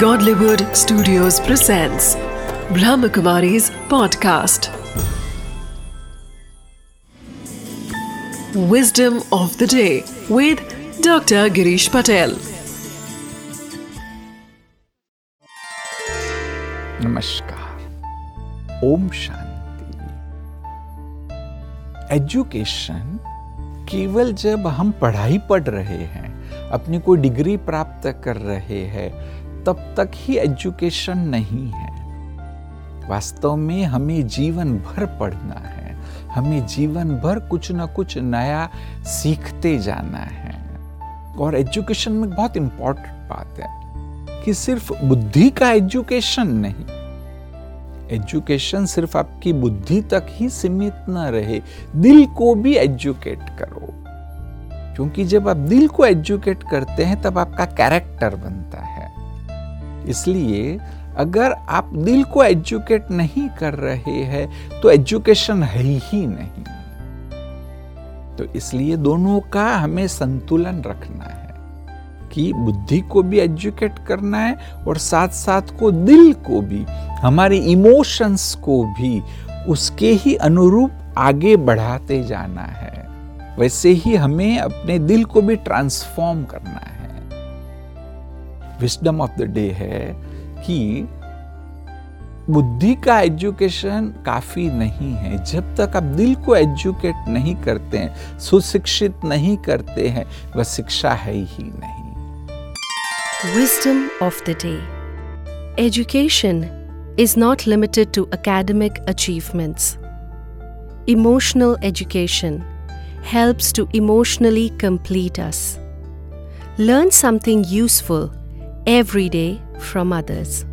Godlywood Studios presents Brahmakumari's podcast. Wisdom of the day with Dr. Girish Patel. नमस्कार Om Shanti education केवल जब हम पढ़ाई पढ़ रहे हैं अपनी कोई डिग्री प्राप्त कर रहे हैं तब तक ही एजुकेशन नहीं है। वास्तव में हमें जीवन भर पढ़ना है। हमें जीवन भर कुछ ना कुछ नया सीखते जाना है। और एजुकेशन में बहुत इंपॉर्टेंट बात है कि सिर्फ़ बुद्धि का एजुकेशन नहीं। एजुकेशन सिर्फ़ आपकी बुद्धि तक ही सीमित न रहे, दिल को भी एजुकेट करो। क्योंकि जब आप दिल को एजुकेट करते हैं, तब आपका कैरेक्टर बनता है। इसलिए अगर आप दिल को एजुकेट नहीं कर रहे हैं तो एजुकेशन है ही नहीं। तो इसलिए दोनों का हमें संतुलन रखना है कि बुद्धि को भी एजुकेट करना है और साथ साथ को दिल को भी, हमारे इमोशंस को भी, उसके ही अनुरूप आगे बढ़ाते जाना है। वैसे ही हमें अपने दिल को भी ट्रांसफॉर्म करना है। विस्डम ऑफ़ द डे है कि बुद्धि का एजुकेशन काफ़ी नहीं है। जब तक आप दिल को एजुकेट नहीं करते हैं, सुशिक्षित नहीं करते हैं वह शिक्षा है ही नहीं। Wisdom of the day education is not limited to academic achievements emotional education helps to emotionally complete us learn something useful every day from others.